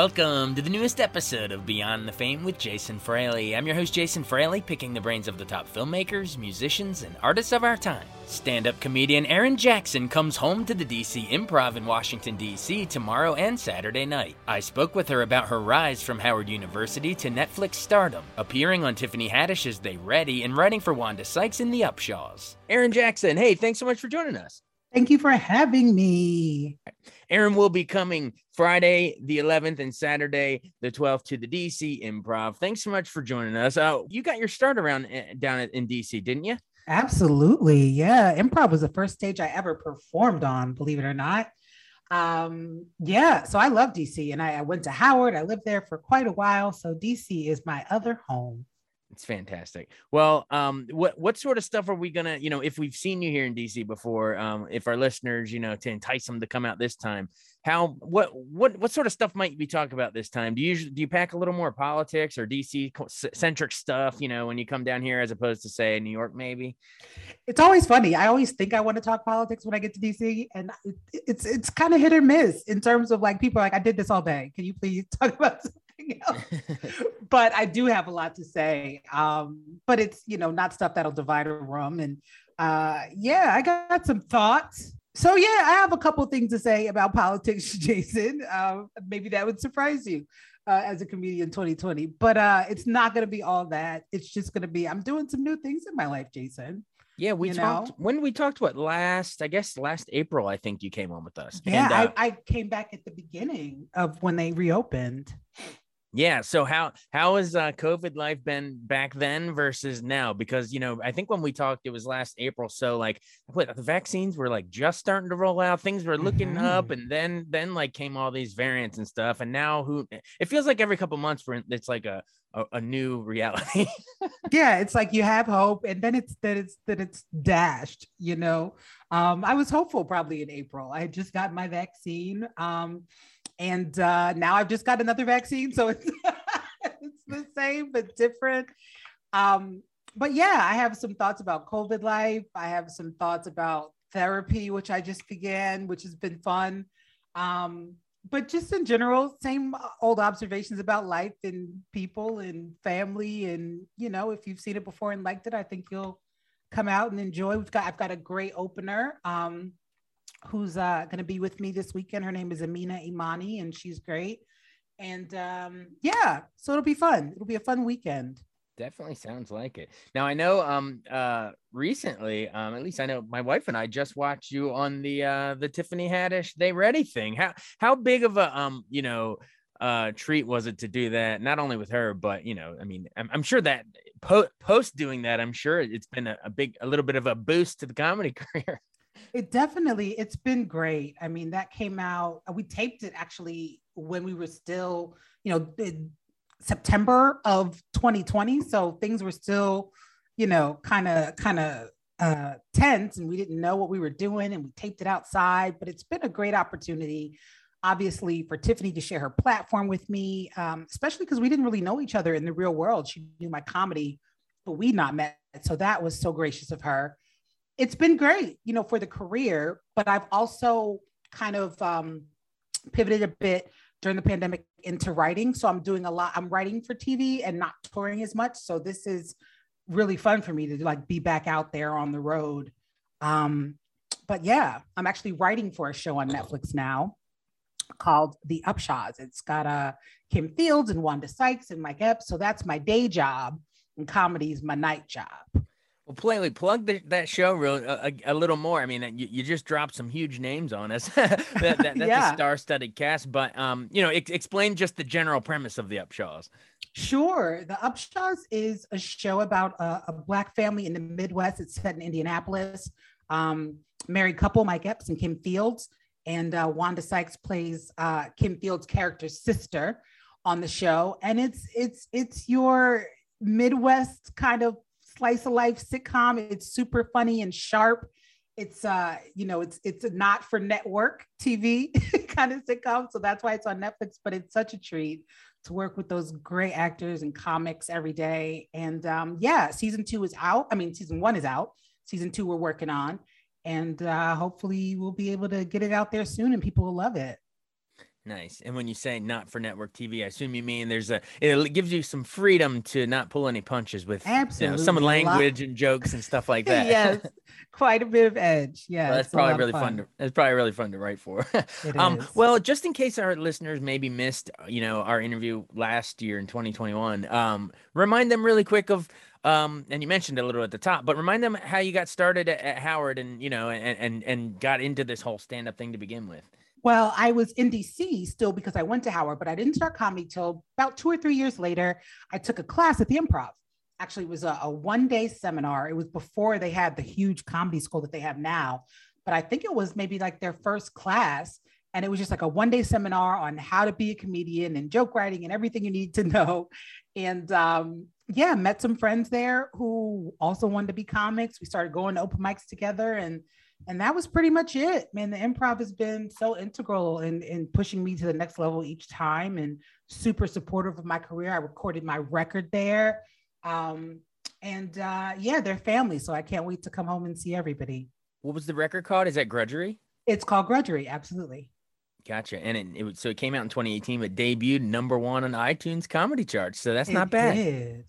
Welcome to the newest episode of Beyond the Fame with Jason Fraley. I'm your host, Jason Fraley, picking the brains of the top filmmakers, musicians, and artists of our time. Stand up comedian Erin Jackson comes home to the DC Improv in Washington, D.C. tomorrow and Saturday night. I spoke with her about her rise from Howard University to Netflix stardom, appearing on Tiffany Haddish's They Ready, and writing for Wanda Sykes in The Upshaws. Erin Jackson, hey, thanks so much for joining us. Thank you for having me. Erin will be coming Friday the 11th and Saturday the 12th to the DC Improv. Thanks so much for joining us. Uh, you got your start around uh, down in DC, didn't you? Absolutely. Yeah. Improv was the first stage I ever performed on, believe it or not. Um, yeah. So I love DC and I, I went to Howard. I lived there for quite a while. So DC is my other home. It's fantastic. Well, um, what what sort of stuff are we gonna, you know, if we've seen you here in DC before, um, if our listeners, you know, to entice them to come out this time, how what what what sort of stuff might we talk about this time? Do you usually do you pack a little more politics or DC centric stuff, you know, when you come down here as opposed to say New York, maybe? It's always funny. I always think I want to talk politics when I get to DC, and it's it's kind of hit or miss in terms of like people like I did this all day. Can you please talk about else? but I do have a lot to say. Um, but it's you know not stuff that'll divide a room. And uh, yeah, I got some thoughts. So yeah, I have a couple things to say about politics, Jason. Uh, maybe that would surprise you. Uh, as a comedian 2020 but uh it's not going to be all that it's just going to be i'm doing some new things in my life jason yeah, we talked know? when we talked what last, I guess last April, I think you came on with us. Yeah, and, uh, I, I, came back at the beginning of when they reopened. Yeah. So how how has uh, COVID life been back then versus now? Because you know, I think when we talked, it was last April. So like, what the vaccines were like just starting to roll out. Things were looking mm-hmm. up, and then then like came all these variants and stuff. And now who? It feels like every couple months, for it's like a a, a new reality. yeah, it's like you have hope, and then it's that it's that it's dashed. You know, um, I was hopeful probably in April. I had just got my vaccine. Um, and uh, now I've just got another vaccine, so it's it's the same but different. Um, but yeah, I have some thoughts about COVID life. I have some thoughts about therapy, which I just began, which has been fun. Um, but just in general, same old observations about life and people and family. And you know, if you've seen it before and liked it, I think you'll come out and enjoy. We've got I've got a great opener. Um, who's uh, going to be with me this weekend. Her name is Amina Imani, and she's great. And um, yeah, so it'll be fun. It'll be a fun weekend. Definitely sounds like it. Now I know um uh recently, um at least I know my wife and I just watched you on the uh the Tiffany Haddish They Ready thing. How how big of a um you know uh treat was it to do that not only with her but you know i mean i'm, I'm sure that po- post doing that i'm sure it's been a, a, big a little bit of a boost to the comedy career it definitely, it's been great. I mean, that came out, we taped it actually when we were still, you know, September of 2020. So things were still, you know, kind of, kind of uh, tense and we didn't know what we were doing and we taped it outside, but it's been a great opportunity obviously for Tiffany to share her platform with me, um, especially because we didn't really know each other in the real world. She knew my comedy, but we not met. So that was so gracious of her it's been great, you know, for the career, but I've also kind of um, pivoted a bit during the pandemic into writing. So I'm doing a lot, I'm writing for TV and not touring as much. So this is really fun for me to like be back out there on the road. Um, but yeah, I'm actually writing for a show on Netflix now called The Upshaws. It's got uh, Kim Fields and Wanda Sykes and Mike Epps. So that's my day job, and comedy is my night job. Well, play plug the, that show real a, a, little more. I mean, you, you just dropped some huge names on us. that, that, that's yeah. a star-studded cast, but um, you know, ex- explain just the general premise of the Upshaws. Sure. The Upshaws is a show about a, a black family in the Midwest. It's set in Indianapolis. Um, married couple, Mike Epps and Kim Fields, and uh, Wanda Sykes plays uh, Kim Fields' character's sister on the show, and it's it's it's your Midwest kind of slice of life sitcom. It's super funny and sharp. It's uh, you know, it's it's not for network TV kind of sitcom, so that's why it's on Netflix. But it's such a treat to work with those great actors and comics every day. And um, yeah, season two is out. I mean, season one is out. Season two we're working on, and uh, hopefully we'll be able to get it out there soon, and people will love it. Nice. And when you say not for network TV, I assume you mean there's a it gives you some freedom to not pull any punches with Absolutely. You know, some language and jokes and stuff like that. yes, quite a bit of edge. Yeah, well, that's probably really fun. fun. to. It's probably really fun to write for. um, well, just in case our listeners maybe missed, you know, our interview last year in 2021, um, remind them really quick of um, and you mentioned a little at the top, but remind them how you got started at, at Howard and you know and and and got into this whole stand up thing to begin with. Well, I was in DC still because I went to Howard, but I didn't start comedy till about two or three years later. I took a class at the improv. Actually, it was a, a one day seminar. It was before they had the huge comedy school that they have now, but I think it was maybe like their first class. And it was just like a one day seminar on how to be a comedian and joke writing and everything you need to know. And um, yeah, met some friends there who also wanted to be comics. We started going to open mics together and and that was pretty much it man the improv has been so integral in in pushing me to the next level each time and super supportive of my career i recorded my record there um, and uh, yeah they're family so i can't wait to come home and see everybody what was the record called is that grudgery it's called grudgery absolutely Gotcha. And it, it so it came out in 2018, but debuted number one on iTunes comedy charts. So that's it not bad. Did.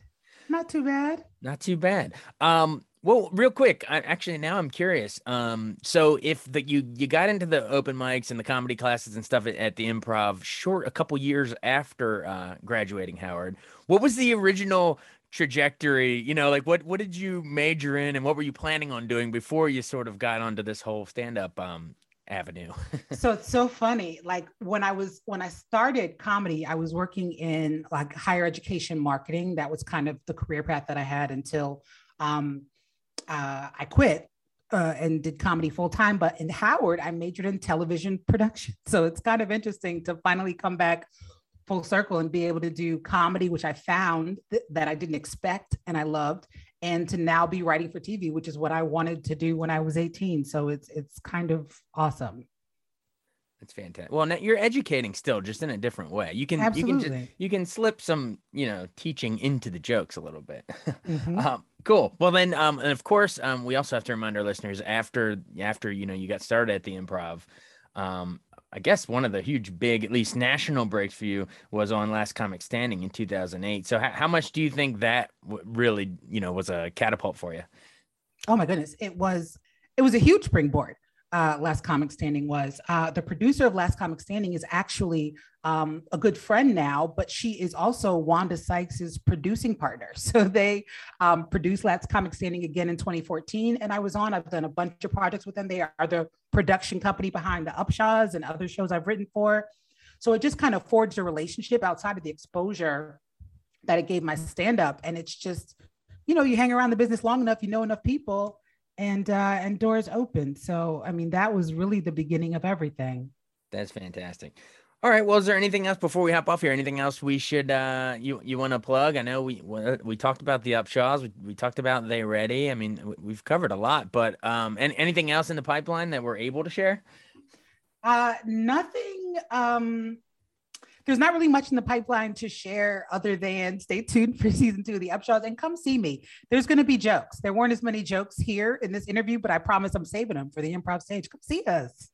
Not too bad. Not too bad. Um, well, real quick, I, actually now I'm curious. Um, so if the you you got into the open mics and the comedy classes and stuff at, at the improv short a couple years after uh, graduating Howard, what was the original trajectory? You know, like what what did you major in and what were you planning on doing before you sort of got onto this whole stand up um, avenue? so it's so funny. Like when I was when I started comedy, I was working in like higher education marketing. That was kind of the career path that I had until um, uh, I quit uh, and did comedy full time. But in Howard, I majored in television production. So it's kind of interesting to finally come back full circle and be able to do comedy, which I found th- that I didn't expect and I loved, and to now be writing for TV, which is what I wanted to do when I was 18. So it's it's kind of awesome. That's fantastic. Well, now you're educating still, just in a different way. You can Absolutely. you can just you can slip some you know teaching into the jokes a little bit. Mm-hmm. um, cool. Well, then, um, and of course, um, we also have to remind our listeners after after you know you got started at the improv, um, I guess one of the huge, big, at least national breaks for you was on Last Comic Standing in 2008. So, how, how much do you think that w- really, you know, was a catapult for you? Oh my goodness, it was it was a huge springboard uh, Last Comic Standing was. Uh, the producer of Last Comic Standing is actually um, a good friend now, but she is also Wanda Sykes's producing partner. So they um, produced Last Comic Standing again in 2014, and I was on. I've done a bunch of projects with them. They are the production company behind the Upshaws and other shows I've written for. So it just kind of forged a relationship outside of the exposure that it gave my stand up. And it's just, you know, you hang around the business long enough, you know enough people and uh, and doors opened. So I mean, that was really the beginning of everything. That's fantastic. All right. Well, is there anything else before we hop off here? Anything else we should uh you you want to plug? I know we we talked about the upshaws. We, we talked about they ready. I mean, we've covered a lot, but um, and anything else in the pipeline that we're able to share? Uh, nothing. Um, there's not really much in the pipeline to share other than stay tuned for season two of the Upshaws and come see me. There's going to be jokes. There weren't as many jokes here in this interview, but I promise I'm saving them for the improv stage. Come see us.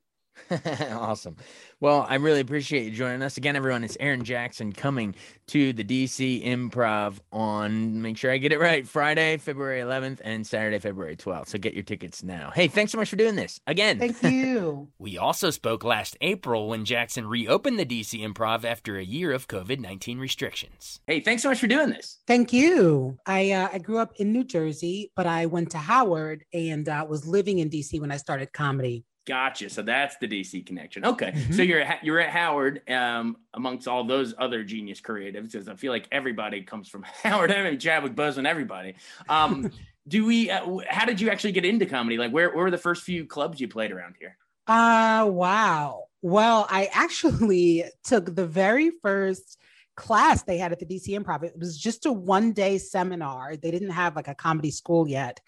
awesome. Well, I really appreciate you joining us again, everyone. It's Erin Jackson coming to the DC Improv on, make sure I get it right, Friday, February 11th and Saturday, February 12th. So get your tickets now. Hey, thanks so much for doing this again. Thank you. we also spoke last April when Jackson reopened the DC Improv after a year of COVID 19 restrictions. Hey, thanks so much for doing this. Thank you. I uh, I grew up in New Jersey, but I went to Howard and uh, was living in DC when I started comedy. Gotcha. So that's the DC connection. Okay. Mm-hmm. So you're at, you're at Howard um, amongst all those other genius creatives because I feel like everybody comes from Howard. I mean, Chadwick Boseman, everybody. Um, do we? Uh, how did you actually get into comedy? Like, where, where were the first few clubs you played around here? Uh wow. Well, I actually took the very first class they had at the DC Improv. It was just a one day seminar. They didn't have like a comedy school yet,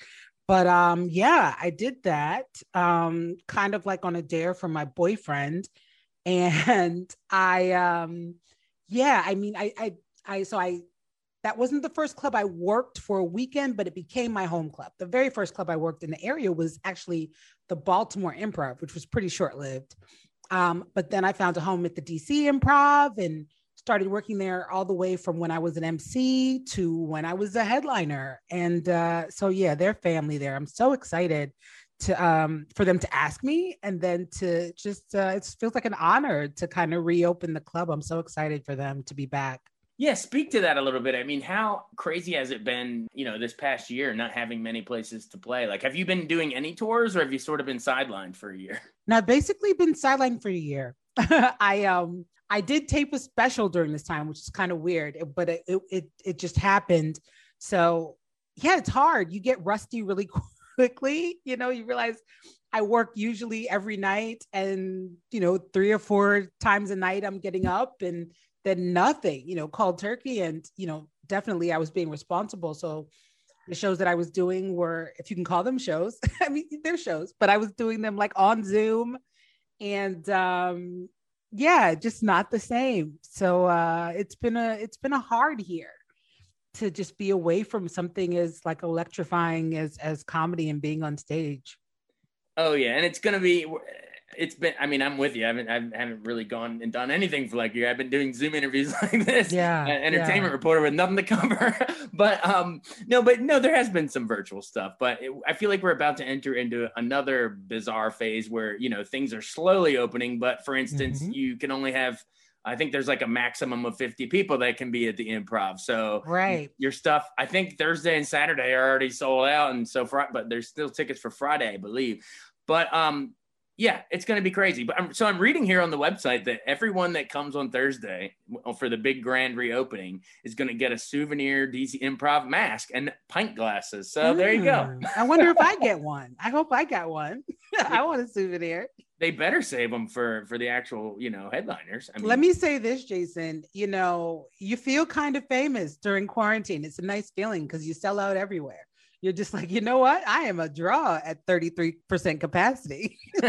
but um yeah i did that um kind of like on a dare from my boyfriend. And i um yeah i mean i i i so i that wasn't the first club i worked for a weekend but it became my home club. The very first club i worked in the area was actually the baltimore improv which was pretty short lived um, but then i found a home at the dc improv and started working there all the way from when I was an MC to when I was a headliner. And uh, so, yeah, they're family there. I'm so excited to um, for them to ask me and then to just uh, it feels like an honor to kind of reopen the club. I'm so excited for them to be back. Yeah, speak to that a little bit. I mean, how crazy has it been, you know, this past year not having many places to play? Like, have you been doing any tours or have you sort of been sidelined for a year? No, I've basically been sidelined for a year. I um I did tape a special during this time, which is kind of weird, but it, it it just happened. So yeah, it's hard. You get rusty really quickly. You know, you realize I work usually every night, and you know, three or four times a night I'm getting up, and then nothing. You know, called turkey, and you know, definitely I was being responsible. So the shows that I was doing were, if you can call them shows, I mean, they're shows, but I was doing them like on Zoom and um yeah, just not the same. So uh, it's been a it's been a hard year to just be away from something as like electrifying as as comedy and being on stage. Oh yeah, and it's gonna be it's been i mean i'm with you i haven't i haven't really gone and done anything for like a year i've been doing zoom interviews like this yeah uh, entertainment yeah. reporter with nothing to cover but um no but no there has been some virtual stuff but it, i feel like we're about to enter into another bizarre phase where you know things are slowly opening but for instance mm-hmm. you can only have I think there's like a maximum of 50 people that can be at the improv. So right, your stuff. I think Thursday and Saturday are already sold out, and so far, but there's still tickets for Friday, I believe. But um, yeah, it's going to be crazy. But I'm, so I'm reading here on the website that everyone that comes on Thursday for the big grand reopening is going to get a souvenir DC Improv mask and pint glasses. So mm, there you go. Hmm. I wonder if I get one. I hope I got one. I want a souvenir. They better save them for for the actual, you know, headliners. I mean, Let me say this, Jason. You know, you feel kind of famous during quarantine. It's a nice feeling because you sell out everywhere you're just like, you know what? I am a draw at 33% capacity.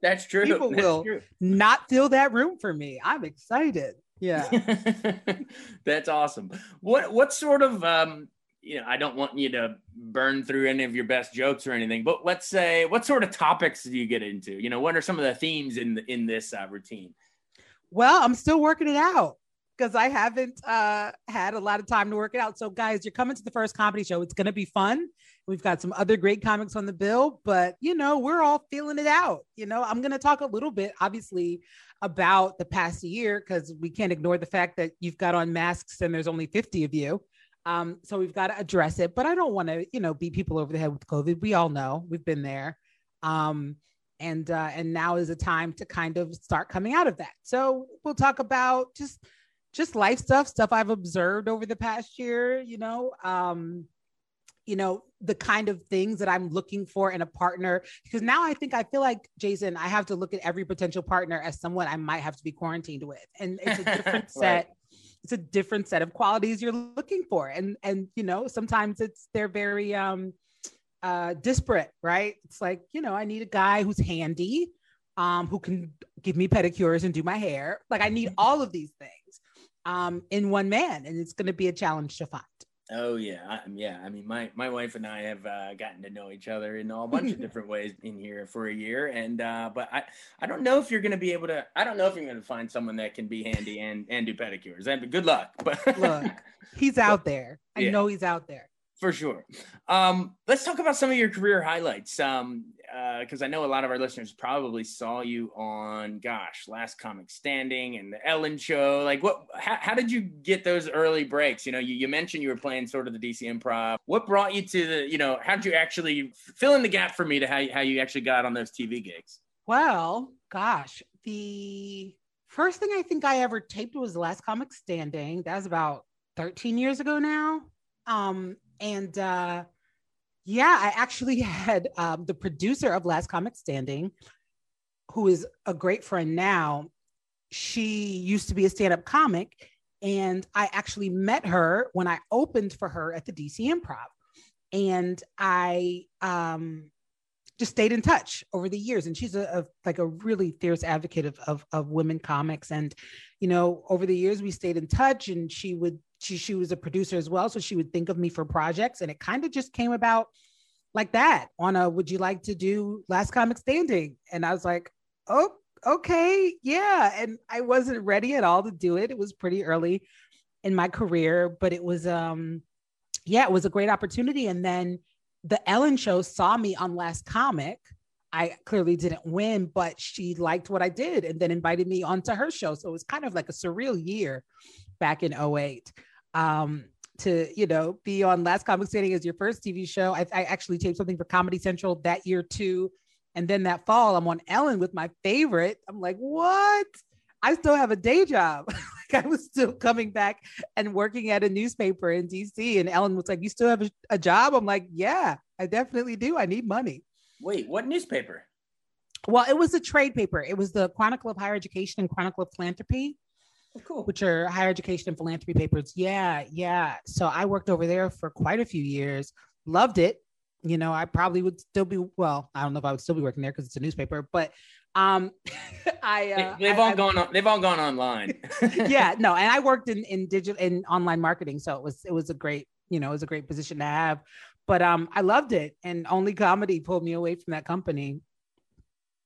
That's true. People That's will true. not fill that room for me. I'm excited. Yeah. That's awesome. What what sort of um you know, I don't want you to burn through any of your best jokes or anything, but let's say what sort of topics do you get into? You know, what are some of the themes in in this uh, routine? Well, I'm still working it out because I haven't uh, had a lot of time to work it out. So, guys, you're coming to the first comedy show. It's going to be fun. We've got some other great comics on the bill, but you know, we're all feeling it out. You know, I'm going to talk a little bit, obviously, about the past year because we can't ignore the fact that you've got on masks and there's only 50 of you. Um, so we've got to address it, but I don't want to, you know, beat people over the head with COVID. We all know we've been there. Um, and uh, and now is a time to kind of start coming out of that. So we'll talk about just just life stuff, stuff I've observed over the past year, you know, um, you know, the kind of things that I'm looking for in a partner. Because now I think I feel like, Jason, I have to look at every potential partner as someone I might have to be quarantined with. And it's a different set. right. It's a different set of qualities you're looking for. And and you know, sometimes it's they're very um uh disparate, right? It's like, you know, I need a guy who's handy, um, who can give me pedicures and do my hair. Like I need all of these things um, in one man, and it's going to be a challenge to find. Oh yeah, I, yeah. I mean, my my wife and I have uh, gotten to know each other in a bunch of different ways in here for a year, and uh, but I I don't know if you're going to be able to. I don't know if you're going to find someone that can be handy and and do pedicures. And good luck. But look, he's out there. I yeah. know he's out there for sure. Um, let's talk about some of your career highlights. Um, because uh, I know a lot of our listeners probably saw you on, gosh, Last Comic Standing and the Ellen Show. Like, what? How, how did you get those early breaks? You know, you, you mentioned you were playing sort of the DC Improv. What brought you to the? You know, how did you actually fill in the gap for me to how how you actually got on those TV gigs? Well, gosh, the first thing I think I ever taped was Last Comic Standing. That was about 13 years ago now. Um, and uh, yeah, I actually had um, the producer of Last Comic Standing, who is a great friend now. She used to be a stand up comic. And I actually met her when I opened for her at the DC Improv. And I um, just stayed in touch over the years. And she's a, a like a really fierce advocate of, of, of women comics. And, you know, over the years we stayed in touch and she would she she was a producer as well, so she would think of me for projects, and it kind of just came about like that on a would you like to do last comic standing? And i was like oh okay yeah. And i wasn't ready at all to do it. It was pretty early in my career but it was um yeah it was a great opportunity. And then the ellen show saw me on last comic. I clearly didn't win but she liked what i did and then invited me onto her show. So it was kind of like a surreal year back in 08 um, to you know be on Last Comic Standing as your first TV show. I, I, actually taped something for Comedy Central that year too, and then that fall I'm on Ellen with my favorite. I'm like, what? I still have a day job. like I was still coming back and working at a newspaper in DC, and Ellen was like, "You still have a, a job?" I'm like, "Yeah, I definitely do. I need money." Wait, what newspaper? Well, it was a trade paper. It was the Chronicle of Higher Education and Chronicle of Philanthropy. Oh, cool. Which are higher education and philanthropy papers. Yeah, yeah. So I worked over there for quite a few years. Loved it. You know, I probably would still be well. I don't know if I would still be working there because it's a newspaper, but um, I uh, they, have all I, gone on. They've all gone online. yeah, no, and I worked in in digital in online marketing, so it was it was a great you know it was a great position to have. But um, I loved it, and only comedy pulled me away from that company.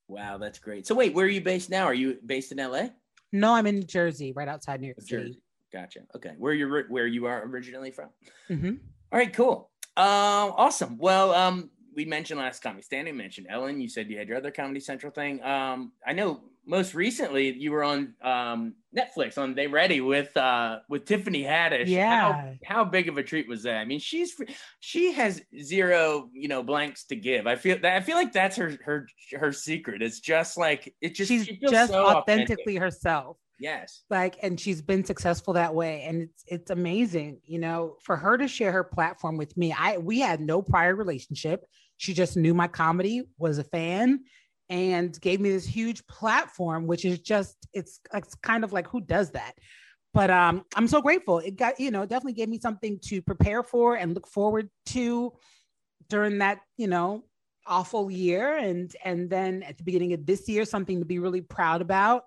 Wow, that's great. So wait, where are you based now? Are you based in LA? No, I'm in Jersey, right outside New York City. Jersey. Gotcha. Okay, where you where you are originally from? Mm-hmm. All right, cool. Um, awesome. Well, um, we mentioned last comedy standing. Mentioned Ellen. You said you had your other Comedy Central thing. Um, I know most recently you were on um, Netflix on They Ready with uh, with Tiffany Haddish. Yeah. How, how, big of a treat was that? I mean, she's she has zero you know blanks to give. I feel that I feel like that's her her her secret. It's just like it just she's she just so authentically authentic. herself. Yes. Like, and she's been successful that way. And it's it's amazing, you know, for her to share her platform with me. I we had no prior relationship. She just knew my comedy, was a fan, and gave me this huge platform, which is just it's it's kind of like who does that? But um, I'm so grateful. It got you know definitely gave me something to prepare for and look forward to during that you know awful year, and and then at the beginning of this year, something to be really proud about.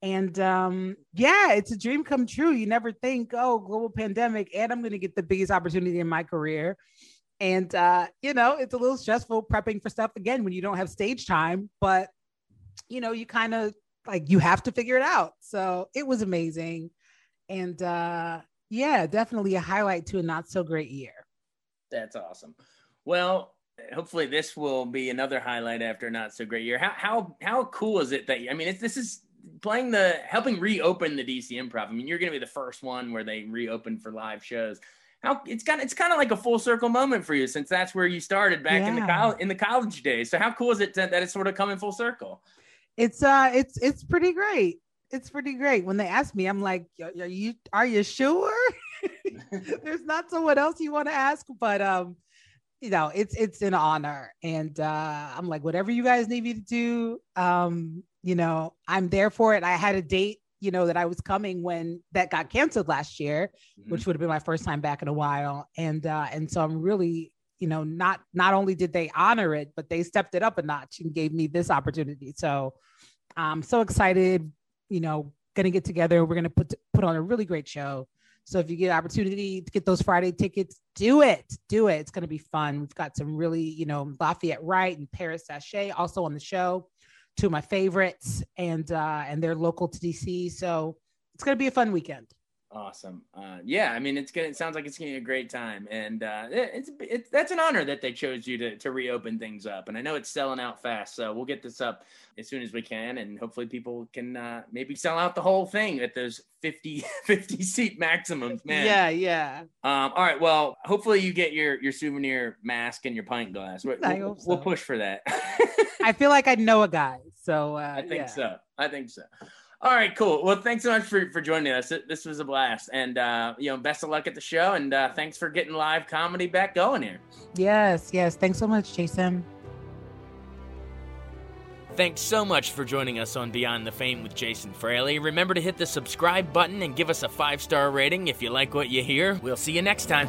And um, yeah, it's a dream come true. You never think, oh, global pandemic, and I'm going to get the biggest opportunity in my career. And uh, you know, it's a little stressful prepping for stuff again when you don't have stage time, but you know, you kind of like you have to figure it out. So it was amazing. And uh yeah, definitely a highlight to a not so great year. That's awesome. Well, hopefully this will be another highlight after not so great year. How how how cool is it that I mean, it's, this is playing the helping reopen the DC Improv. I mean, you're going to be the first one where they reopen for live shows how it's kind of it's kind of like a full circle moment for you since that's where you started back yeah. in the college in the college days. So how cool is it that, that it's sort of coming full circle? It's uh it's it's pretty great. It's pretty great. When they ask me, I'm like, are you are you sure? There's not someone else you want to ask, but um, you know, it's it's an honor. And uh I'm like, whatever you guys need me to do, um, you know, I'm there for it. I had a date you know, that I was coming when that got canceled last year, mm-hmm. which would have been my first time back in a while. And uh, and so I'm really, you know, not not only did they honor it, but they stepped it up a notch and gave me this opportunity. So I'm so excited, you know, gonna get together. We're gonna put put on a really great show. So if you get opportunity to get those Friday tickets, do it. Do it. It's going to be fun. We've got some really, you know, Lafayette Wright and Paris Sashay also on the show, two of my favorites, and uh, and they're local to DC. So it's going to be a fun weekend. Awesome. Uh, yeah, I mean, it's gonna. It sounds like it's gonna be a great time, and uh, it's it's that's an honor that they chose you to to reopen things up. And I know it's selling out fast, so we'll get this up as soon as we can, and hopefully people can uh, maybe sell out the whole thing at those 50, 50 seat maximums. Man. Yeah, yeah. Um, all right. Well, hopefully you get your your souvenir mask and your pint glass. We'll, I hope so. we'll push for that. I feel like I know a guy, so uh, I think yeah. so. I think so. All right, cool. Well, thanks so much for, for joining us. This was a blast, and uh, you know, best of luck at the show, and uh, thanks for getting live comedy back going here. Yes, yes. Thanks so much, Jason. Thanks so much for joining us on Beyond the Fame with Jason Fraley. Remember to hit the subscribe button and give us a five star rating if you like what you hear. We'll see you next time.